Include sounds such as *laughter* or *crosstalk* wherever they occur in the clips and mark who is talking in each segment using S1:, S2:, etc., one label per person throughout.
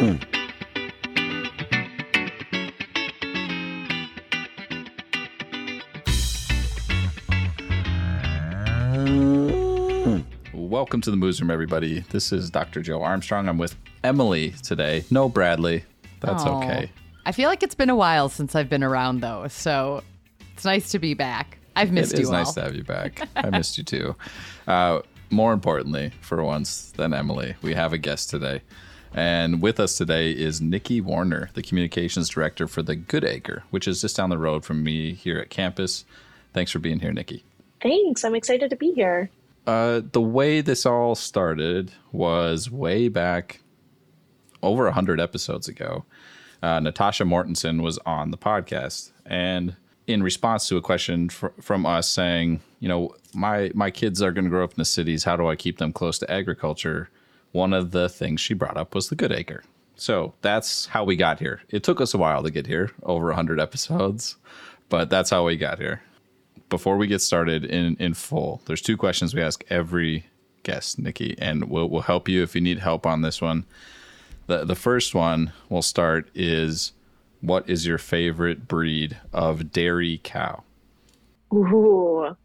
S1: Welcome to the Moos Room, everybody. This is Dr. Joe Armstrong. I'm with Emily today. No Bradley. That's
S2: Aw.
S1: okay.
S2: I feel like it's been a while since I've been around, though, so it's nice to be back. I've missed
S1: It
S2: you
S1: is nice to have you back. *laughs* I missed you too. Uh, more importantly, for once than Emily, we have a guest today. And with us today is Nikki Warner, the communications director for the Good Acre, which is just down the road from me here at campus. Thanks for being here, Nikki.
S3: Thanks. I'm excited to be here.
S1: Uh, the way this all started was way back over 100 episodes ago. Uh, Natasha Mortensen was on the podcast. And in response to a question fr- from us saying, you know, my, my kids are going to grow up in the cities. How do I keep them close to agriculture? One of the things she brought up was the Good Acre. So that's how we got here. It took us a while to get here, over 100 episodes, but that's how we got here before we get started in in full, there's two questions we ask every guest, Nikki, and we'll we'll help you if you need help on this one. The the first one we'll start is what is your favorite breed of dairy cow?
S3: Ooh.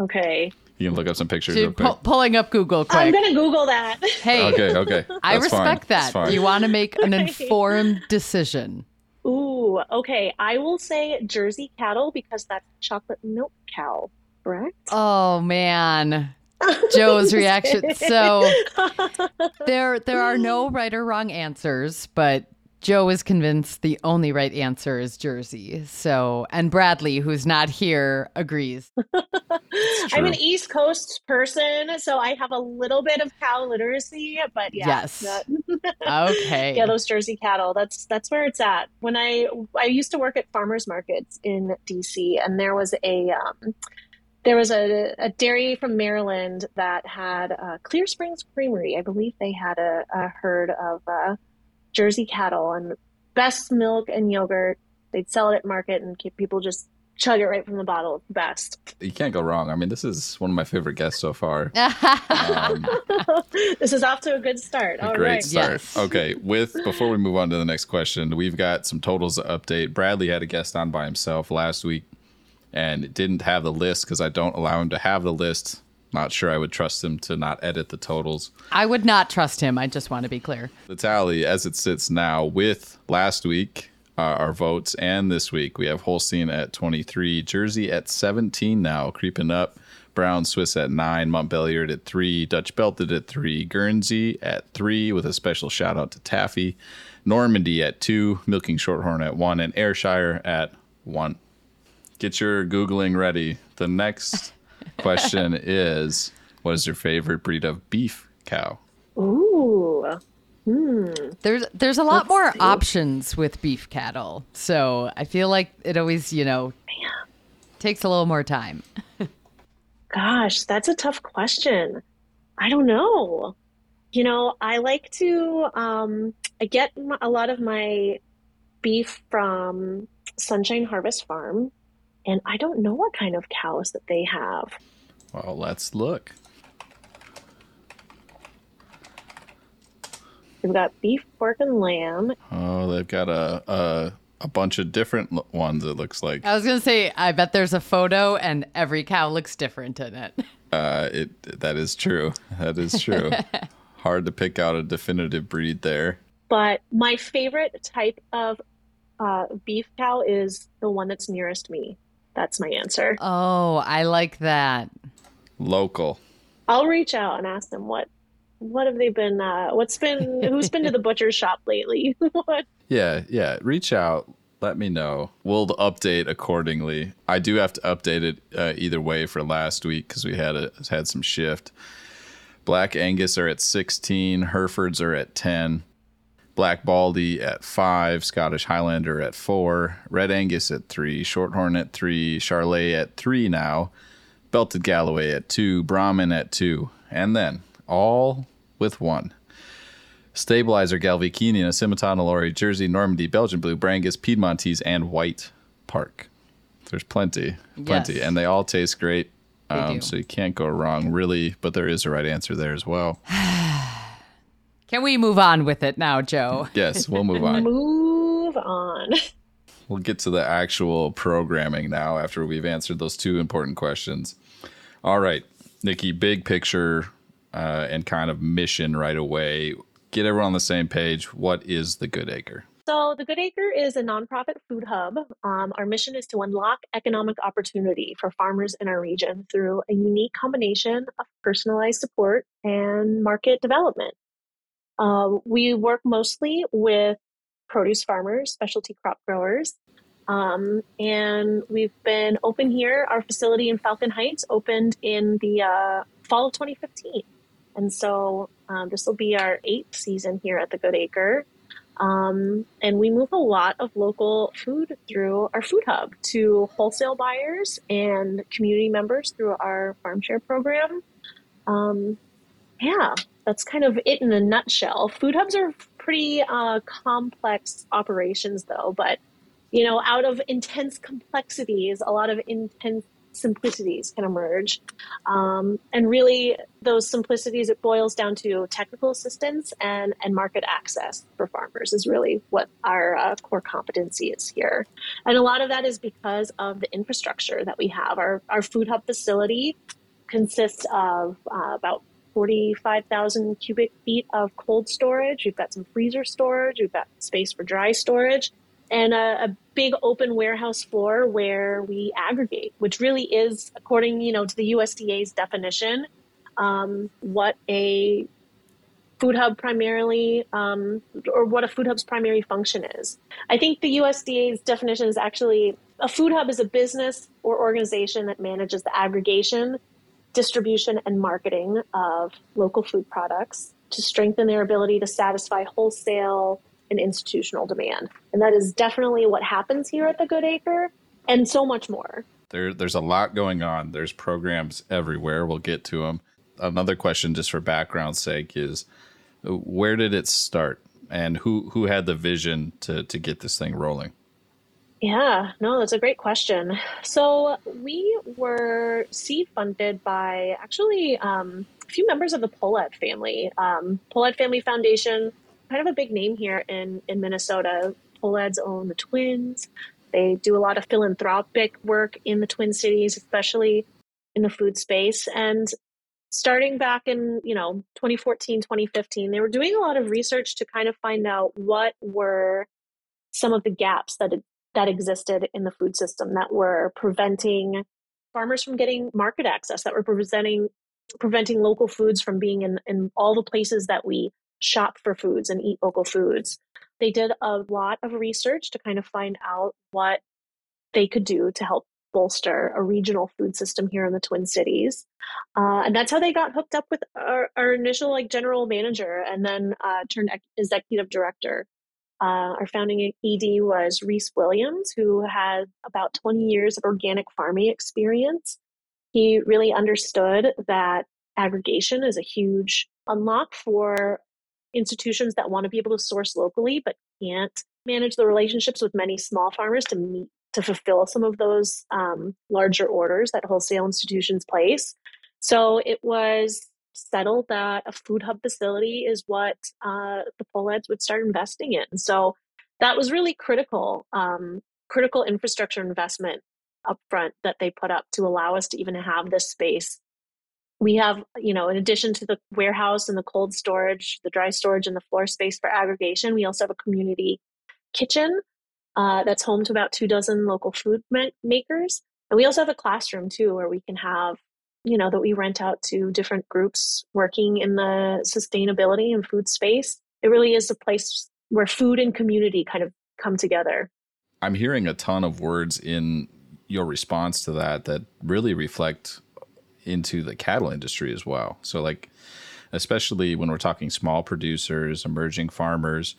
S3: Okay.
S1: You can look up some pictures real
S2: Dude,
S1: quick.
S2: pu- pulling up Google quick.
S3: I'm going to Google that.
S2: hey,
S1: okay, okay. *laughs*
S2: I
S1: That's fine.
S2: respect
S1: That's
S2: that. You want to make an *laughs* informed decision.
S3: Ooh. Okay. I will say Jersey cattle because that's chocolate milk cow, correct?
S2: Oh man, *laughs* Joe's reaction. So there, there are no right or wrong answers, but Joe is convinced the only right answer is Jersey. So, and Bradley, who's not here, agrees. *laughs*
S3: I'm an. East Coast person, so I have a little bit of cow literacy, but yeah.
S2: Yes. *laughs*
S3: that-
S2: Okay.
S3: yeah, those Jersey cattle. That's that's where it's at. When I I used to work at farmers markets in DC, and there was a um, there was a, a dairy from Maryland that had uh, Clear Springs Creamery. I believe they had a, a herd of uh, Jersey cattle and best milk and yogurt. They'd sell it at market, and keep people just chug it right from the bottle. Best.
S1: You can't go wrong. I mean, this is one of my favorite guests so far. *laughs* Um, *laughs*
S3: this is off to a good start.
S1: A
S3: All
S1: great
S3: right.
S1: start.
S2: Yes.
S1: Okay, with before we move on to the next question, we've got some totals to update. Bradley had a guest on by himself last week and didn't have the list because I don't allow him to have the list. Not sure I would trust him to not edit the totals.
S2: I would not trust him. I just want to be clear.
S1: The tally as it sits now with last week, uh, our votes, and this week, we have Holstein at 23, Jersey at 17 now, creeping up. Brown Swiss at nine, Montbeliard at three, Dutch Belted at three, Guernsey at three, with a special shout out to Taffy, Normandy at two, Milking Shorthorn at one, and Ayrshire at one. Get your Googling ready. The next question is What is your favorite breed of beef cow?
S3: Ooh. Hmm.
S2: There's there's a lot
S3: Let's
S2: more
S3: see.
S2: options with beef cattle, so I feel like it always you know takes a little more time. *laughs*
S3: Gosh, that's a tough question. I don't know. You know, I like to, um, I get a lot of my beef from Sunshine Harvest Farm, and I don't know what kind of cows that they have.
S1: Well, let's look.
S3: They've got beef, pork, and lamb.
S1: Oh, they've got a a, a bunch of different ones. It looks like
S2: I was gonna say I bet there's a photo and every cow looks different in it. *laughs*
S1: uh, it that is true. That is true. *laughs* Hard to pick out a definitive breed there.
S3: But my favorite type of uh, beef cow is the one that's nearest me. That's my answer.
S2: Oh, I like that.
S1: Local.
S3: I'll reach out and ask them what what have they been uh what's been who's been to the butcher shop lately? *laughs* what
S1: Yeah, yeah. Reach out. Let me know. We'll update accordingly. I do have to update it uh, either way for last week because we had a had some shift. Black Angus are at 16. Herefords are at 10. Black Baldy at 5. Scottish Highlander at 4. Red Angus at 3. Shorthorn at 3. Charolais at 3 now. Belted Galloway at 2. Brahman at 2. And then, all with one. Stabilizer, Galvikini, Scimitar, Lori, Jersey, Normandy, Belgian Blue, Brangus, Piedmontese, and White Park. There's plenty, plenty,
S2: Yes.
S1: and they all taste great. Um,
S2: do.
S1: so you can't go wrong, really. But there is a right answer there as well. *laughs*
S2: Can we move on with it now, Joe? *laughs*
S1: Yes, we'll move on.
S3: Move on.
S1: We'll get to the actual programming now after we've answered those two important questions. All right, Nikki, big picture uh, and kind of mission right away. Get everyone on the same page. What is the Good Acre?
S3: So, the Good Acre is a nonprofit food hub. Um, our mission is to unlock economic opportunity for farmers in our region through a unique combination of personalized support and market development. Uh, we work mostly with produce farmers, specialty crop growers. Um, and we've been open here. Our facility in Falcon Heights opened in the uh, fall of 2015. And so um, this will be our eighth season here at the Good Acre. Um, and we move a lot of local food through our food hub to wholesale buyers and community members through our farm share program. Um, yeah, that's kind of it in a nutshell. Food hubs are pretty uh, complex operations, though, but you know, out of intense complexities, a lot of intense simplicities can emerge. Um, and really, those simplicities, it boils down to technical assistance and, and market access for farmers, is really what our uh, core competency is here. And a lot of that is because of the infrastructure that we have. Our, our food hub facility consists of uh, about 45,000 cubic feet of cold storage. We've got some freezer storage. We've got space for dry storage and a, a, big open warehouse floor where we aggregate, which really is, according you know to the USDA's definition, um, what a food hub primarily um, or what a food hub's primary function is. I think the USDA's definition is actually a food hub is a business or organization that manages the aggregation, distribution, and marketing of local food products to strengthen their ability to satisfy wholesale and institutional demand. And that is definitely what happens here at the Good Acre and so much more.
S1: There, there's a lot going on. There's programs everywhere. We'll get to them. Another question, just for background sake, is where did it start, and who who had the vision to to get this thing rolling?
S3: Yeah, no, that's a great question. So we were seed funded by actually um, a few members of the Pohlad family. Um, Pohlad Family Foundation kind of a big name here in, in Minnesota. Pohlads own the Twins. They do a lot of philanthropic work in the Twin Cities, especially in the food space. And starting back in, you know, 2014, 2015, they were doing a lot of research to kind of find out what were some of the gaps that that existed in the food system that were preventing farmers from getting market access, that were preventing preventing local foods from being in, in all the places that we shop for foods and eat local foods. They did a lot of research to kind of find out what they could do to help bolster a regional food system here in the Twin Cities. Uh, and that's how they got hooked up with our, our initial like general manager and then uh, turned executive director. Uh, our founding ED was Reese Williams, who had about 20 years of organic farming experience. He really understood that aggregation is a huge unlock for institutions that want to be able to source locally but can't manage the relationships with many small farmers to meet to fulfill some of those um, larger orders that wholesale institutions place. So it was settled that a food hub facility is what uh, the Pohlads would start investing in. So that was really critical, um, critical infrastructure investment upfront that they put up to allow us to even have this space we have, you know, in addition to the warehouse and the cold storage, the dry storage, and the floor space for aggregation, we also have a community kitchen uh, that's home to about two dozen local food ma- makers. And we also have a classroom too, where we can have, you know, that we rent out to different groups working in the sustainability and food space. It really is a place where food and community kind of come together.
S1: I'm hearing a ton of words in your response to that that really reflect into the cattle industry as well. So, like, especially when we're talking small producers, emerging farmers,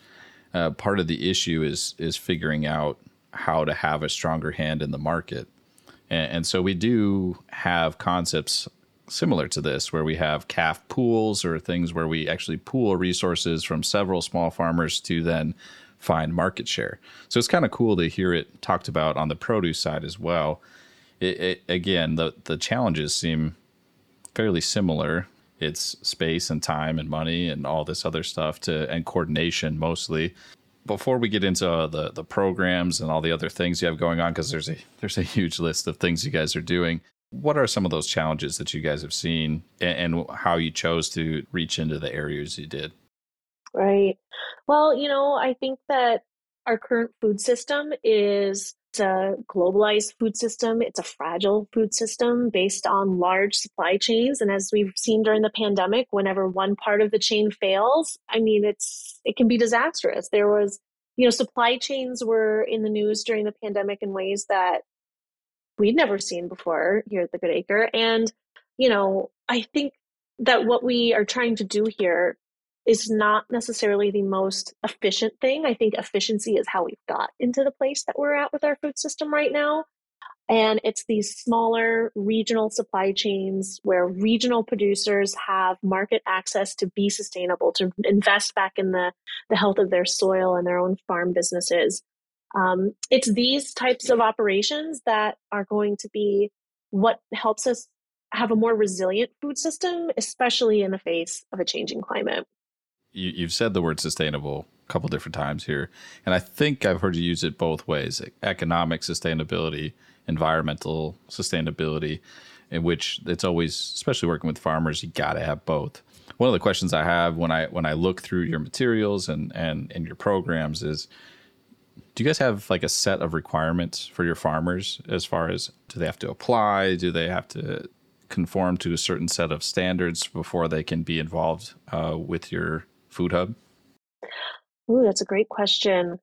S1: uh, part of the issue is is figuring out how to have a stronger hand in the market. And, and so we do have concepts similar to this where we have calf pools or things where we actually pool resources from several small farmers to then find market share. So it's kind of cool to hear it talked about on the produce side as well it, it, again, the the challenges seem fairly similar. it's space and time and money and all this other stuff to and coordination mostly before we get into uh, the the programs and all the other things you have going on because there's a there's a huge list of things you guys are doing what are some of those challenges that you guys have seen and, and how you chose to reach into the areas you did?
S3: Right. Well you know i think that our current food system is it's a globalized food system. It's a fragile food system based on large supply chains. And as we've seen during the pandemic, whenever one part of the chain fails, I mean, it's it can be disastrous. There was, you know, supply chains were in the news during the pandemic in ways that we'd never seen before here at the Good Acre. And, you know, I think that what we are trying to do here is not necessarily the most efficient thing. I think efficiency is how we've got into the place that we're at with our food system right now. And it's these smaller regional supply chains where regional producers have market access to be sustainable, to invest back in the, the health of their soil and their own farm businesses. Um, it's these types of operations that are going to be what helps us have a more resilient food system, especially in the face of a changing climate
S1: you, you've said the word sustainable a couple different times here, and I think I've heard you use it both ways: economic sustainability, environmental sustainability, in which it's always, especially working with farmers, you got to have both. One of the questions I have when I when I look through your materials and and and your programs is do you guys have like a set of requirements for your farmers as far as do they have to apply do they have to conform to a certain set of standards before they can be involved uh, with your Food Hub?
S3: Ooh, that's a great question.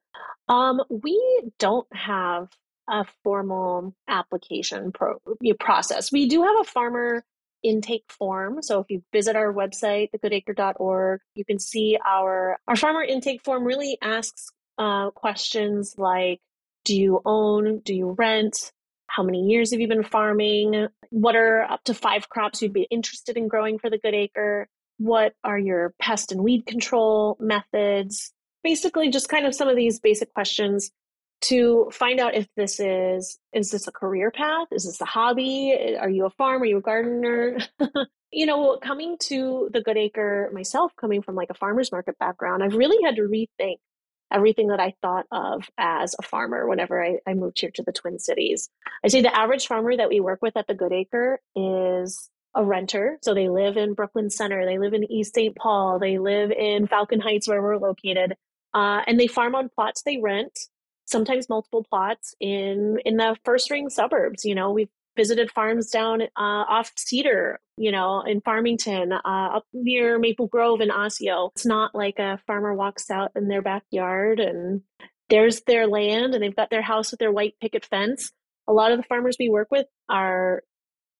S3: Um, we don't have a formal application pro- process. We do have a farmer intake form. So if you visit our website, thegoodacre.org, you can see our our farmer intake form really asks uh, questions like do you own, do you rent, how many years have you been farming, what are up to five crops you'd be interested in growing for the good acre, what are your pest and weed control methods? Basically, just kind of some of these basic questions to find out if this is is this a career path? Is this a hobby? Are you a farmer? Are you a gardener? *laughs* You know coming to the good acre myself coming from like a farmers market background i've really had to rethink everything that i thought of as a farmer whenever I, I moved here to the twin cities. I say the average farmer that we work with at the good acre is a renter. So they live in Brooklyn Center, they live in East St. Paul, they live in Falcon Heights, where we're located, uh, and they farm on plots they rent, sometimes multiple plots in in the first ring suburbs. You know, we've visited farms down uh, off Cedar, you know, in Farmington, uh, up near Maple Grove in Osseo. It's not like a farmer walks out in their backyard and there's their land and they've got their house with their white picket fence. A lot of the farmers we work with are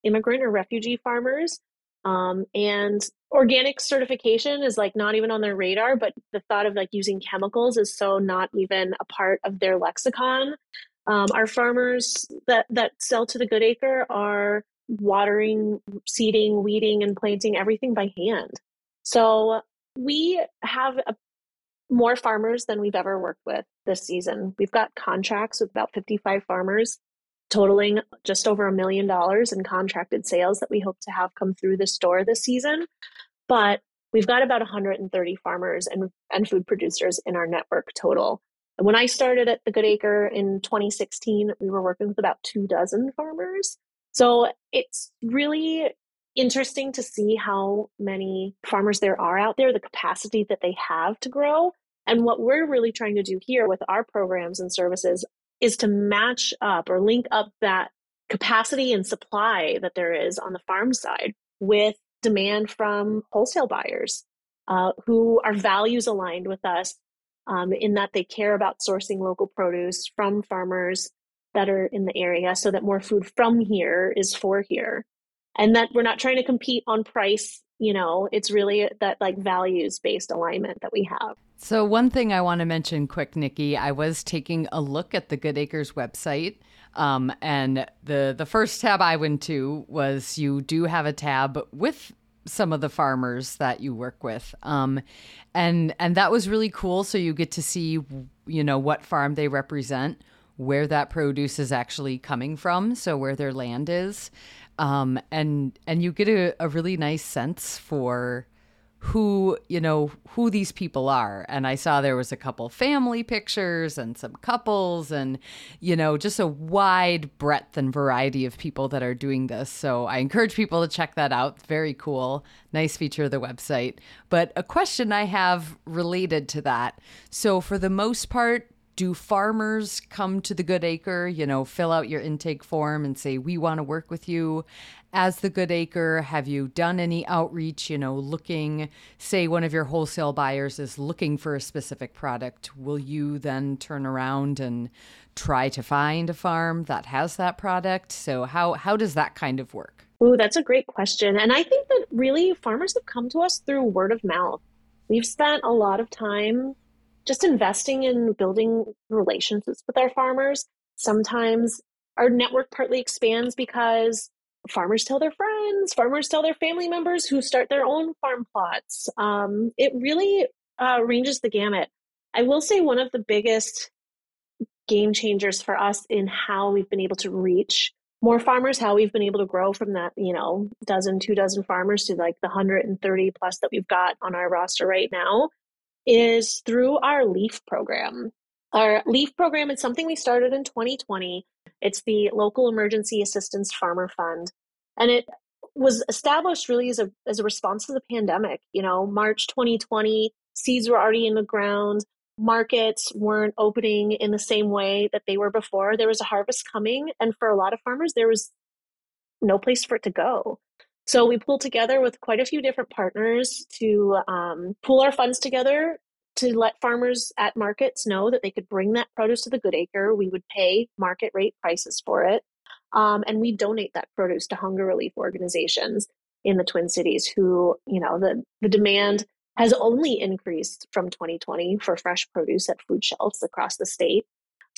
S3: immigrant or refugee farmers. Um, and organic certification is like not even on their radar, but the thought of like using chemicals is so not even a part of their lexicon. Um, our farmers that, that sell to the Good Acre are watering, seeding, weeding, and planting everything by hand. So we have a, more farmers than we've ever worked with this season. We've got contracts with about 55 farmers totaling just over a million dollars in contracted sales that we hope to have come through the store this season. But we've got about 130 farmers and, and food producers in our network total. And when I started at the Good Acre in 2016, we were working with about two dozen farmers. So it's really interesting to see how many farmers there are out there, the capacity that they have to grow. And what we're really trying to do here with our programs and services is to match up or link up that capacity and supply that there is on the farm side with demand from wholesale buyers uh, who are values aligned with us um, in that they care about sourcing local produce from farmers that are in the area so that more food from here is for here. And that we're not trying to compete on price you know it's really that like values based alignment that we have
S2: so one thing i want to mention quick nikki i was taking a look at the good acres website um, and the the first tab i went to was you do have a tab with some of the farmers that you work with um, and and that was really cool so you get to see you know what farm they represent where that produce is actually coming from so where their land is um, and and you get a, a really nice sense for who you know who these people are. And i saw there was a couple family pictures and some couples and you know just a wide breadth and variety of people that are doing this. So i encourage people to check that out. Very cool. Nice feature of the website. But a question i have related to that. So for the most part do farmers come to the good acre you know fill out your intake form and say we want to work with you as the good acre have you done any outreach you know looking say one of your wholesale buyers is looking for a specific product will you then turn around and try to find a farm that has that product? So how how does that kind of work?
S3: Ooh, that's a great question. And i think that really farmers have come to us through word of mouth. We've spent a lot of time just investing in building relationships with our farmers. Sometimes our network partly expands because farmers tell their friends, farmers tell their family members who start their own farm plots. Um, it really uh, ranges the gamut. I will say one of the biggest game changers for us in how we've been able to reach more farmers, how we've been able to grow from that, you know, dozen, two dozen farmers to like the 130 plus that we've got on our roster right now is through our LEAF program. Our LEAF program is something we started in 2020. It's the Local Emergency Assistance Farmer Fund. And it was established really as a, as a response to the pandemic. You know, March 2020, seeds were already in the ground. Markets weren't opening in the same way that they were before. There was a harvest coming. And for a lot of farmers, there was no place for it to go. So we pulled together with quite a few different partners to um, pool our funds together to let farmers at markets know that they could bring that produce to the Good Acre. We would pay market rate prices for it. Um, and we donate that produce to hunger relief organizations in the Twin Cities who, you know, the, the demand has only increased from 2020 for fresh produce at food shelves across the state.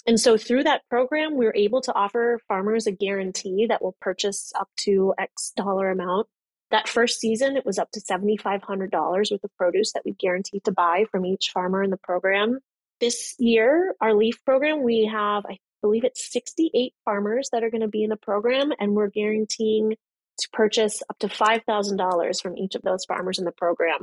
S3: And so through that program, we are able to offer farmers a guarantee that will purchase up to X dollar amount. That first season, it was up to $7,500 worth of produce that we guaranteed to buy from each farmer in the program. This year, our LEAF program, we have, I believe it's 68 farmers that are going to be in the program, and we're guaranteeing to purchase up to $5,000 from each of those farmers in the program.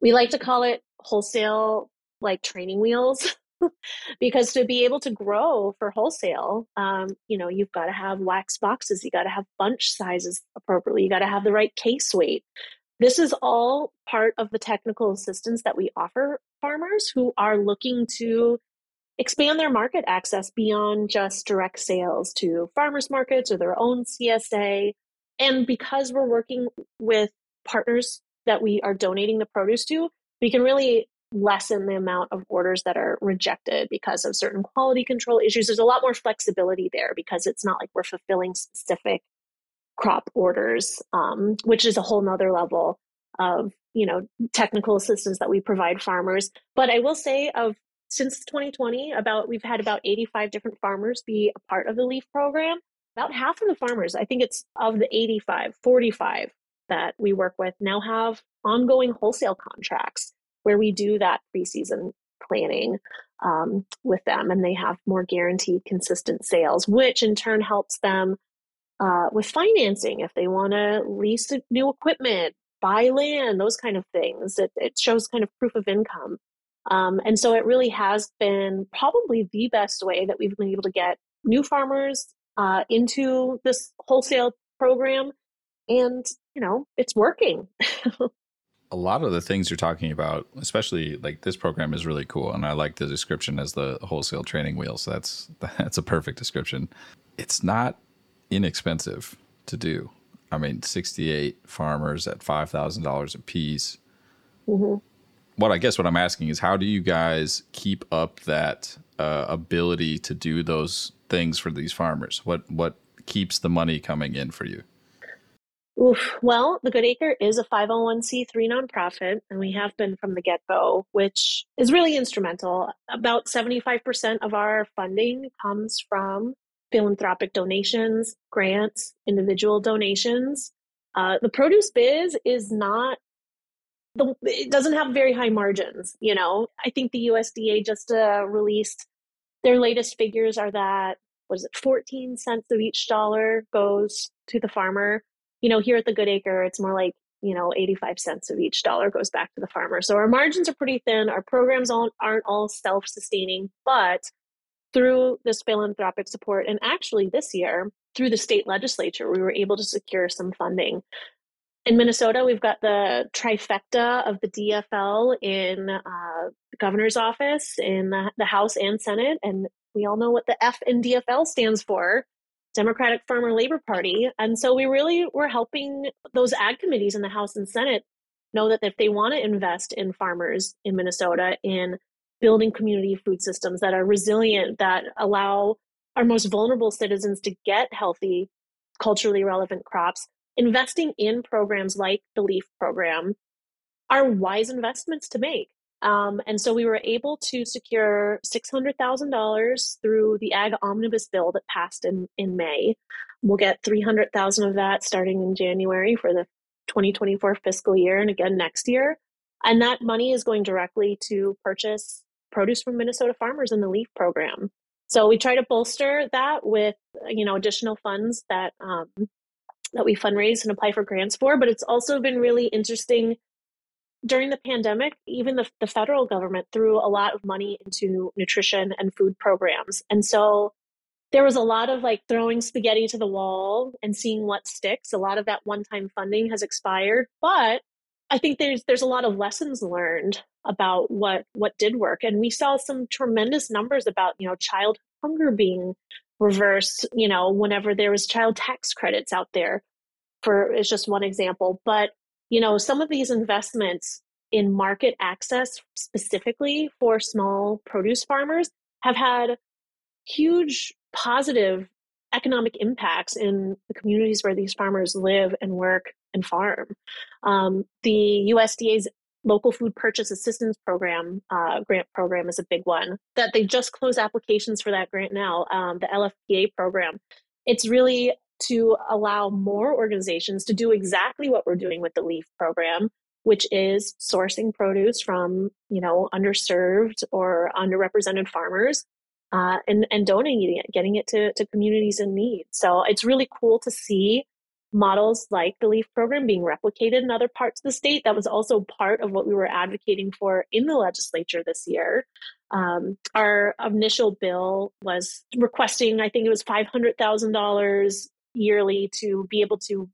S3: We like to call it wholesale like training wheels *laughs* *laughs* because to be able to grow for wholesale, um, you know, you've got to have wax boxes, you got to have bunch sizes appropriately, you got to have the right case weight. This is all part of the technical assistance that we offer farmers who are looking to expand their market access beyond just direct sales to farmers markets or their own CSA. And because we're working with partners that we are donating the produce to, we can really lessen the amount of orders that are rejected because of certain quality control issues. There's a lot more flexibility there because it's not like we're fulfilling specific crop orders, um, which is a whole nother level of you know technical assistance that we provide farmers. But I will say of since 2020, about we've had about 85 different farmers be a part of the LEAF program. About half of the farmers, I think it's of the 85, 45 that we work with now have ongoing wholesale contracts where we do that preseason planning um, with them and they have more guaranteed consistent sales, which in turn helps them uh, with financing if they want to lease new equipment, buy land, those kind of things. It, it shows kind of proof of income. Um, and so it really has been probably the best way that we've been able to get new farmers uh, into this wholesale program. And, you know, it's working. *laughs*
S1: a lot of the things you're talking about, especially like this program is really cool, and I like the description as the wholesale training wheels. That's *laughs* that's a perfect description. It's not inexpensive to do. I mean, 68 farmers at five thousand dollars a piece. Mm-hmm. What I guess what I'm asking is, how do you guys keep up that uh, ability to do those things for these farmers? What what keeps the money coming in for you?
S3: Oof. Well, the Good Acre is a 501c3 nonprofit, and we have been from the get go, which is really instrumental. About 75% of our funding comes from philanthropic donations, grants, individual donations. Uh, the produce biz is not the, it doesn't have very high margins. You know, I think the USDA just uh, released their latest figures are that was it 14 cents of each dollar goes to the farmer. You know, here at the Good Acre, it's more like you know 85 cents of each dollar goes back to the farmer. So our margins are pretty thin. Our programs aren't, aren't all self-sustaining, but through this philanthropic support, and actually this year through the state legislature, we were able to secure some funding in Minnesota, we've got the trifecta of the DFL in uh, the governor's office, in the, the, House and Senate. And we all know what the F in DFL stands for Democratic Farmer Labor Party. And so we really were helping those ag committees in the House and Senate know that if they want to invest in farmers in Minnesota, in building community food systems that are resilient, that allow our most vulnerable citizens to get healthy, culturally relevant crops, investing in programs like the LEAF program are wise investments to make. Um, and so we were able to secure $600,000 through the Ag Omnibus bill that passed in, in May. We'll get 300,000 of that starting in January for the 2024 fiscal year and again next year. And that money is going directly to purchase produce from Minnesota farmers in the LEAF program. So we try to bolster that with you know additional funds that um, that we fundraise and apply for grants for. But it's also been really interesting during the pandemic, even the, the federal government threw a lot of money into nutrition and food programs. And so there was a lot of like throwing spaghetti to the wall and seeing what sticks. A lot of that one-time funding has expired, but I think there's there's a lot of lessons learned about what what did work, and we saw some tremendous numbers about you know child hunger being reversed, you know, whenever there was child tax credits out there for is just one example. But, you know, some of these investments in market access specifically for small produce farmers have had huge positive economic impacts in the communities where these farmers live and work and farm. Um, the USDA's local food purchase assistance program uh, grant program is a big one that they just closed applications for that grant now um, the lfpa program it's really to allow more organizations to do exactly what we're doing with the leaf program which is sourcing produce from you know underserved or underrepresented farmers uh, and and donating it getting it to, to communities in need so it's really cool to see models like the LEAF program being replicated in other parts of the state. That was also part of what we were advocating for in the legislature this year. Um, our initial bill was requesting, I think it was $500,000 yearly to be able to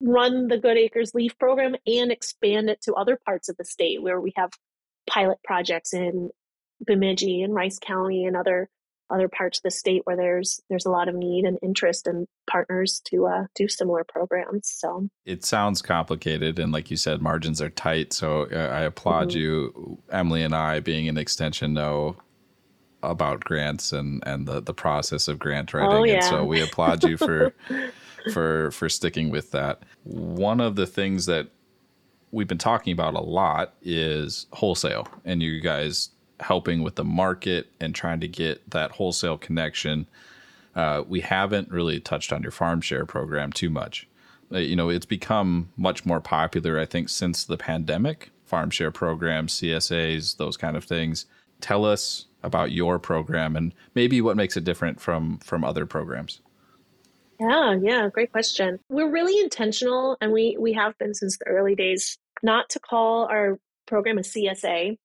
S3: run the Good Acres LEAF program and expand it to other parts of the state where we have pilot projects in Bemidji and Rice County and other other parts of the state where there's there's a lot of need and interest and partners to uh, do similar programs. So
S1: it sounds complicated, and like you said, margins are tight. So uh, I applaud mm-hmm. you, Emily, and I, being an extension, know about grants and and the the process of grant writing. Oh, yeah. And so we applaud you for *laughs* for for sticking with that. One of the things that we've been talking about a lot is wholesale, and you guys helping with the market and trying to get that wholesale connection. Uh, we haven't really touched on your farm share program too much. Uh, you know, it's become much more popular, I think, since the pandemic. Farm share programs, CSAs, those kind of things. Tell us about your program and maybe what makes it different from from other programs.
S3: Yeah, yeah, great question. We're really intentional, and we we have been since the early days, not to call our program a CSA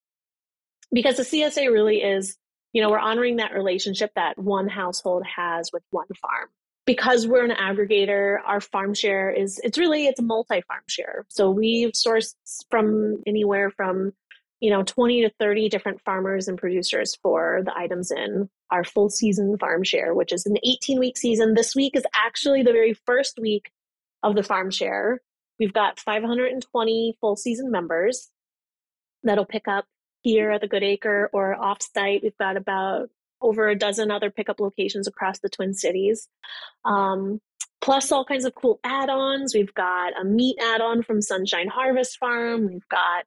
S3: because the CSA really is, you know, we're honoring that relationship that one household has with one farm. Because we're an aggregator, our farm share is it's really it's a multi-farm share. So we've sourced from anywhere from you know 20 to 30 different farmers and producers for the items in our full season farm share, which is an 18 week season. This week is actually the very first week of the farm share. We've got 520 full season members that'll pick up here at the Good Acre or offsite. We've got about over a dozen other pickup locations across the Twin Cities. Um, plus all kinds of cool add-ons. We've got a meat add-on from Sunshine Harvest Farm. We've got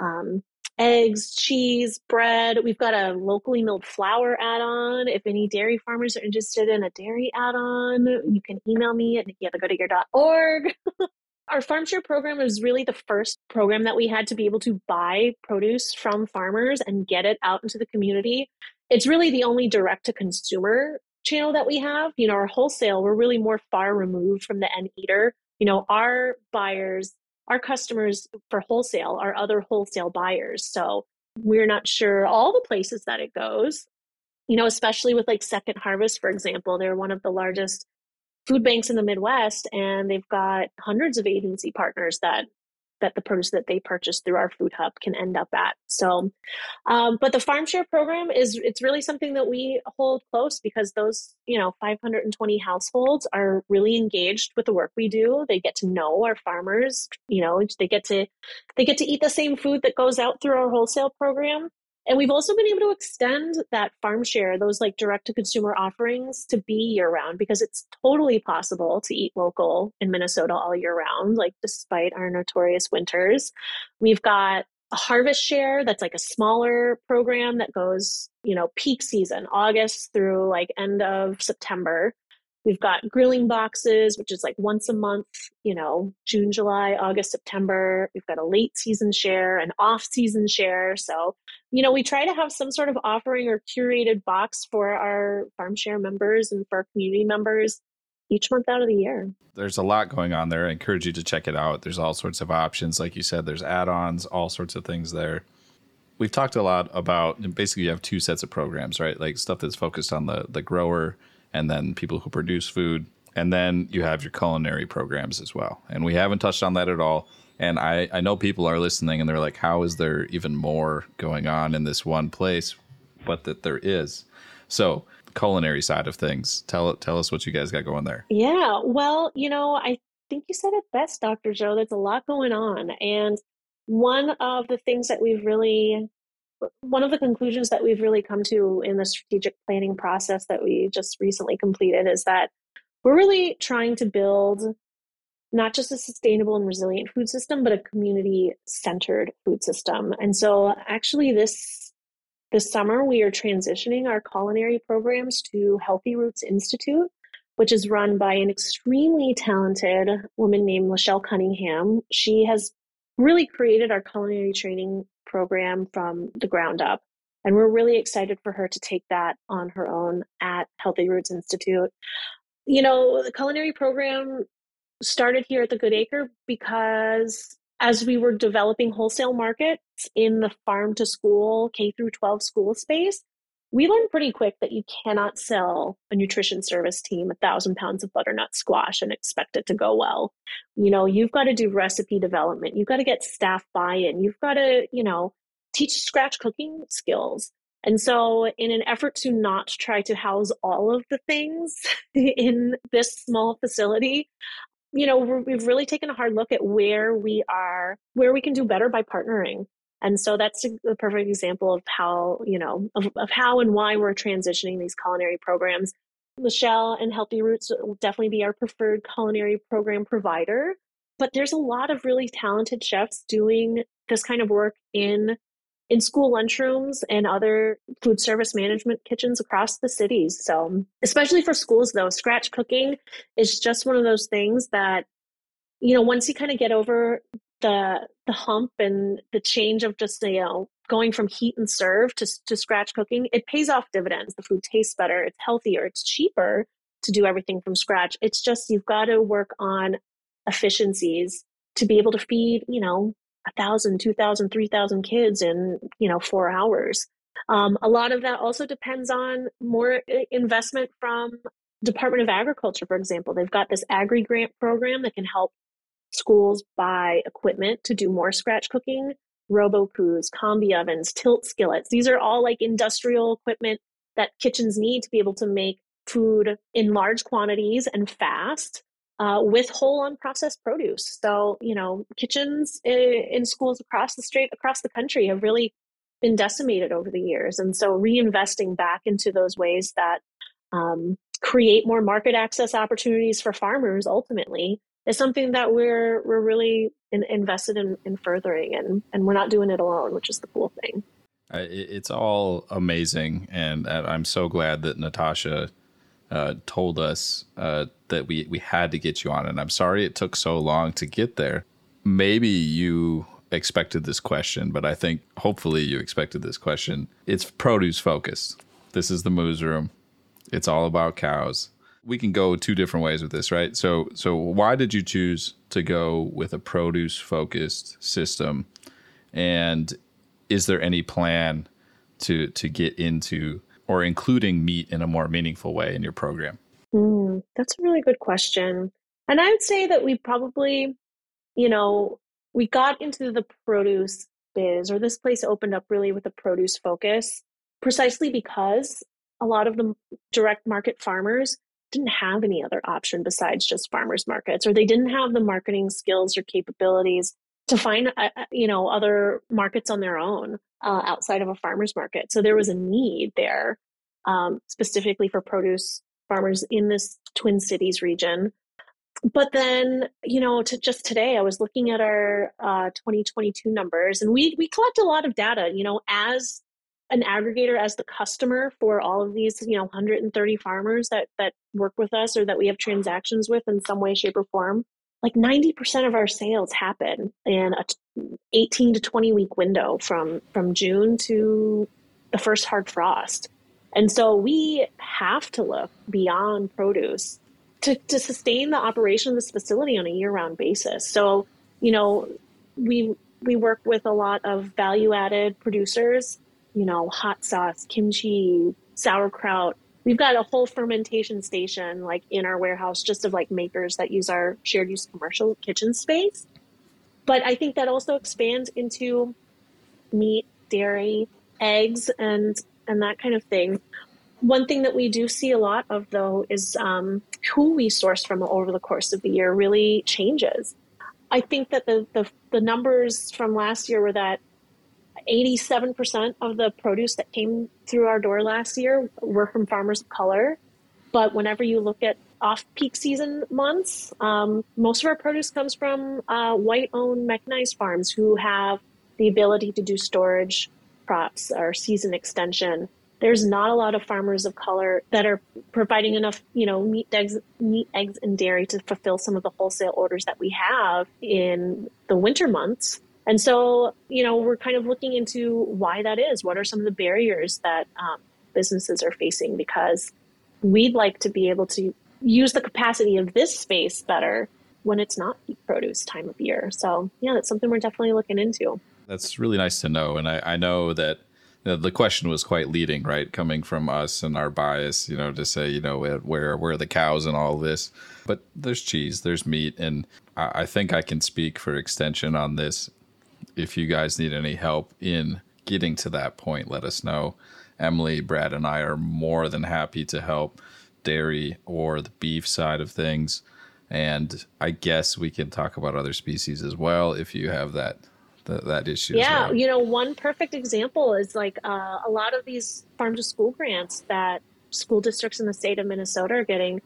S3: um, eggs, cheese, bread. We've got a locally milled flour add-on. If any dairy farmers are interested in a dairy add-on, you can email me at nikki at thegoodacre.org. *laughs* Our farm share program is really the first program that we had to be able to buy produce from farmers and get it out into the community. It's really the only direct to consumer channel that we have, you know, our wholesale, we're really more far removed from the end eater. You know, our buyers, our customers for wholesale are other wholesale buyers. So we're not sure all the places that it goes. You know, especially with like Second Harvest, for example, they're one of the largest food banks in the Midwest, and they've got hundreds of agency partners that that the produce that they purchase through our food hub can end up at. So, um, but the farm share program is it's really something that we hold close because those you know 520 households are really engaged with the work we do. They get to know our farmers. You know, they get to they get to eat the same food that goes out through our wholesale program. And we've also been able to extend that farm share, those like direct to consumer offerings to be year round because it's totally possible to eat local in Minnesota all year round, like despite our notorious winters. We've got a harvest share that's like a smaller program that goes, you know, peak season, August through like end of September. We've got grilling boxes, which is like once a month, you know, June, July, August, September. We've got a late season share, an off season share. So, you know, we try to have some sort of offering or curated box for our farm share members and for our community members each month out of the year.
S1: There's a lot going on there. I encourage you to check it out. There's all sorts of options. Like you said, there's add ons, all sorts of things there. We've talked a lot about and basically you have two sets of programs, right? Like stuff that's focused on the the grower and then people who produce food. And then you have your culinary programs as well. And we haven't touched on that at all. And I, I know people are listening and they're like, how is there even more going on in this one place? But that there is. So, culinary side of things, tell tell us what you guys got going there.
S3: Yeah. Well, you know, I think you said it best, Dr. Joe. There's a lot going on. And one of the things that we've really one of the conclusions that we've really come to in the strategic planning process that we just recently completed is that we're really trying to build not just a sustainable and resilient food system but a community centered food system and so actually this this summer we are transitioning our culinary programs to healthy roots institute which is run by an extremely talented woman named Lachelle Cunningham. She has really created our culinary training program from the ground up. And we're really excited for her to take that on her own at Healthy Roots Institute. You know, the culinary program started here at the Good Acre because as we were developing wholesale markets in the farm to school, K through 12 school space, we learned pretty quick that you cannot sell a nutrition service team a thousand pounds of butternut squash and expect it to go well. You know, you've got to do recipe development. You've got to get staff buy-in. You've got to, you know, teach scratch cooking skills. And so, in an effort to not try to house all of the things *laughs* in this small facility, you know, we've really taken a hard look at where we are, where we can do better by partnering. And so that's a, perfect example of how, you know, of, of how and why we're transitioning these culinary programs. Michelle and Healthy Roots will definitely be our preferred culinary program provider. But there's a lot of really talented chefs doing this kind of work in in school lunchrooms and other food service management kitchens across the cities. So, especially for schools though, scratch cooking is just one of those things that you know, once you kind of get over the the hump and the change of just you know going from heat and serve to, to scratch cooking it pays off dividends. The food tastes better it's healthier it's cheaper to do everything from scratch. It's just you've got to work on efficiencies to be able to feed you know a thousand two thousand three thousand kids in you know four hours. Um, a lot of that also depends on more investment from department of agriculture for example. They've got this agri grant program that can help schools buy equipment to do more scratch cooking, Robot Coupes, combi ovens, tilt skillets. These are all like industrial equipment that kitchens need to be able to make food in large quantities and fast uh, with whole unprocessed produce. So, you know, kitchens in, in schools across the state, across the country have really been decimated over the years. And so reinvesting back into those ways that um, create more market access opportunities for farmers ultimately is something that we're we're really in, invested in, in furthering and and we're not doing it alone which is the cool thing.
S1: It's all amazing. And i'm so glad that natasha uh, told us uh, that we we had to get you on. And i'm sorry it took so long to get there. Maybe you expected this question but i think hopefully you expected this question. It's produce focused. This is the moos room. It's all about cows. We can go two different ways with this, right? So, so why did you choose to go with a produce focused system? And is there any plan to to get into or including meat in a more meaningful way in your program?
S3: Mm, that's a really good question. And I would say that we probably, you know, we got into the produce biz, or this place opened up really with a produce focus, precisely because a lot of the direct market farmers didn't have any other option besides just farmers markets, or they didn't have the marketing skills or capabilities to find, uh, uh you know, other markets on their own uh, outside of a farmers market. So there was a need there, um, specifically for produce farmers in this Twin Cities region but then you know to just today i was looking at our uh, 2022 numbers and we we collect a lot of data you know as an aggregator as the customer for all of these you know 130 farmers that that work with us or that we have transactions with in some way shape or form like 90% of our sales happen in a 18 to 20 week window from from june to the first hard frost and so we have to look beyond produce to, to sustain the operation of this facility on a year-round basis. So, you know, we we work with a lot of value-added producers, you know, hot sauce, kimchi, sauerkraut. We've got a whole fermentation station like in our warehouse just of like makers that use our shared use commercial kitchen space. But I think that also expands into meat, dairy, eggs and and that kind of thing. One thing that we do see a lot of, though, is um, who we source from over the course of the year really changes. I think that the, the, the numbers from last year were that 87% of the produce that came through our door last year were from farmers of color. But whenever you look at off peak season months, um, most of our produce comes from uh, white owned mechanized farms who have the ability to do storage crops or season extension there's not a lot of farmers of color that are providing enough, you know, meat, eggs, meat, eggs, and dairy to fulfill some of the wholesale orders that we have in the winter months. And so, you know, we're kind of looking into why that is. What are some of the barriers that um, businesses are facing? Because we'd like to be able to use the capacity of this space better when it's not produce time of year. So, yeah, that's something we're definitely looking into.
S1: That's really nice to know. And I, I know that the question was quite leading, right? Coming from us and our bias, you know, to say, you know, where where are the cows and all this. But there's cheese, there's meat, and I, I think I can speak for extension on this. If you guys need any help in getting to that point, let us know. Emily, Brad, and I are more than happy to help dairy or the beef side of things. And I guess we can talk about other species as well if you have that that, that issue.
S3: Yeah, well. you know, one perfect example is like uh, a lot of these farm to school grants that school districts in the state of Minnesota are getting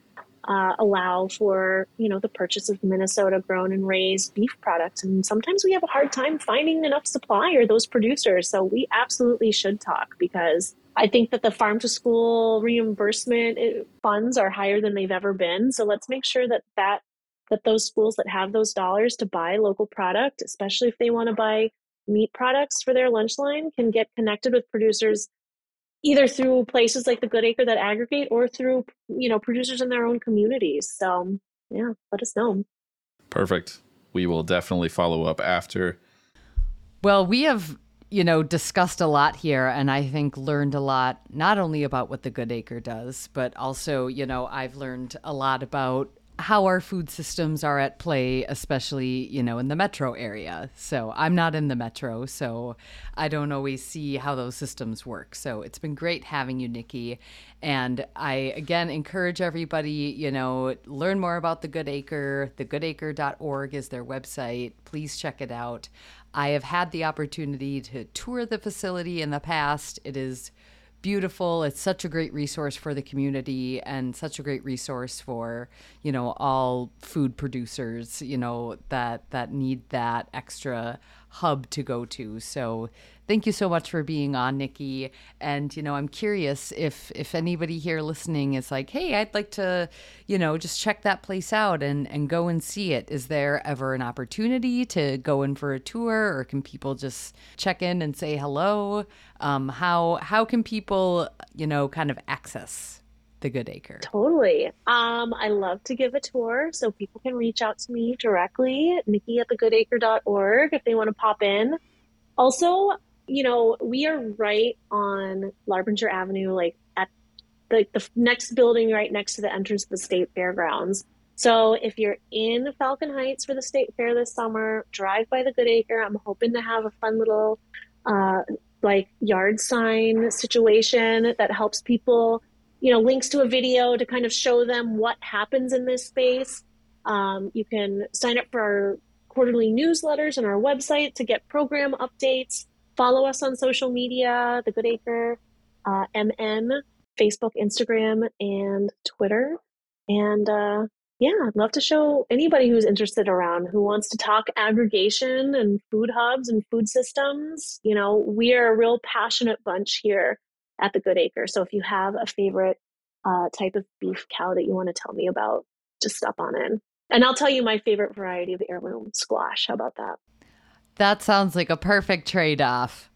S3: uh, allow for you know the purchase of Minnesota grown and raised beef products, and sometimes we have a hard time finding enough supply or those producers. So we absolutely should talk because I think that the farm to school reimbursement uh, funds are higher than they've ever been. So let's make sure that that that those schools that have those dollars to buy local product, especially if they want to buy meat products for their lunch line, can get connected with producers either through places like the Good Acre that aggregate or through, you know, producers in their own communities. So, yeah, let us know.
S1: Perfect. We will definitely follow up after.
S2: Well, we have you know, discussed a lot here and I think learned a lot, not only about what the Good Acre does, but also, you know, I've learned a lot about how our food systems are at play, especially, you know, in the metro area. So I'm not in the metro, so I don't always see how those systems work. So it's been great having you, Nikki. And I, again, encourage everybody, you know, learn more about the Good Acre. Thegoodacre.org is their website. Please check it out. I have had the opportunity to tour the facility in the past. It is beautiful. It's such a great resource for the community and such a great resource for, you know, all food producers, you know, that that need that extra hub to go to. So thank you so much for being on, Nikki. And you know, I'm curious if if anybody here listening is like, hey, I'd like to, you know, just check that place out and and go and see it. Is there ever an opportunity to go in for a tour, or can people just check in and say hello? Um, how how can people, you know, kind of access the Good Acre?
S3: Totally. Um, I love to give a tour, so people can reach out to me directly, Nikki at the thegoodacre.org, if they want to pop in. Also, you know, we are right on Larpenteur Avenue, like at the, the next building right next to the entrance of the state fairgrounds. So if you're in Falcon Heights for the state fair this summer, drive by the Good Acre. I'm hoping to have a fun little uh, like yard sign situation that helps people, you know, links to a video to kind of show them what happens in this space. Um, you can sign up for our quarterly newsletters on our website to get program updates. Follow us on social media, The Good Acre, uh, MN, Facebook, Instagram, and Twitter. And uh, yeah, I'd love to show anybody who's interested around who wants to talk aggregation and food hubs and food systems. You know, we are a real passionate bunch here at the Good Acre. So if you have a favorite uh, type of beef cow that you want to tell me about, just stop on in. And I'll tell you my favorite variety of heirloom squash. How about that?
S2: That sounds like a perfect trade off.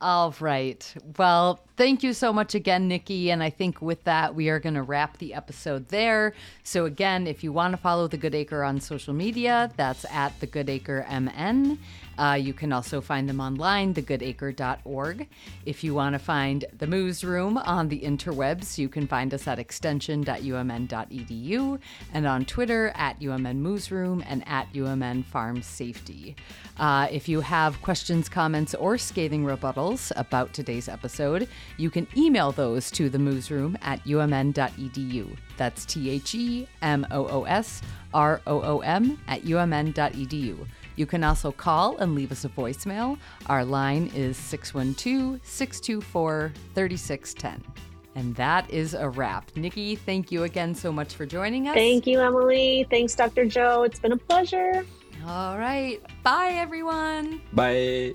S2: All right. Well, thank you so much again, Nikki. And I think with that, we are going to wrap the episode there. So, again, if you want to follow The Good Acre on social media, that's at The Good Acre MN. Uh, you can also find them online, thegoodacre.org. If you want to find the Moos Room on the interwebs, you can find us at extension.umn.edu and on Twitter at UMN Moos Room and at UMN Farm Safety. Uh, if you have questions, comments, or scathing rebuttals about today's episode, you can email those to the Moos Room at umn.edu. That's T H E M O O S R O O M at umn.edu. You can also call and leave us a voicemail. Our line is 612 624 3610. And that is a wrap. Nikki, thank you again so much for joining us.
S3: Thank you, Emily. Thanks, Dr. Joe. It's been a pleasure.
S2: All right. Bye, everyone.
S1: Bye.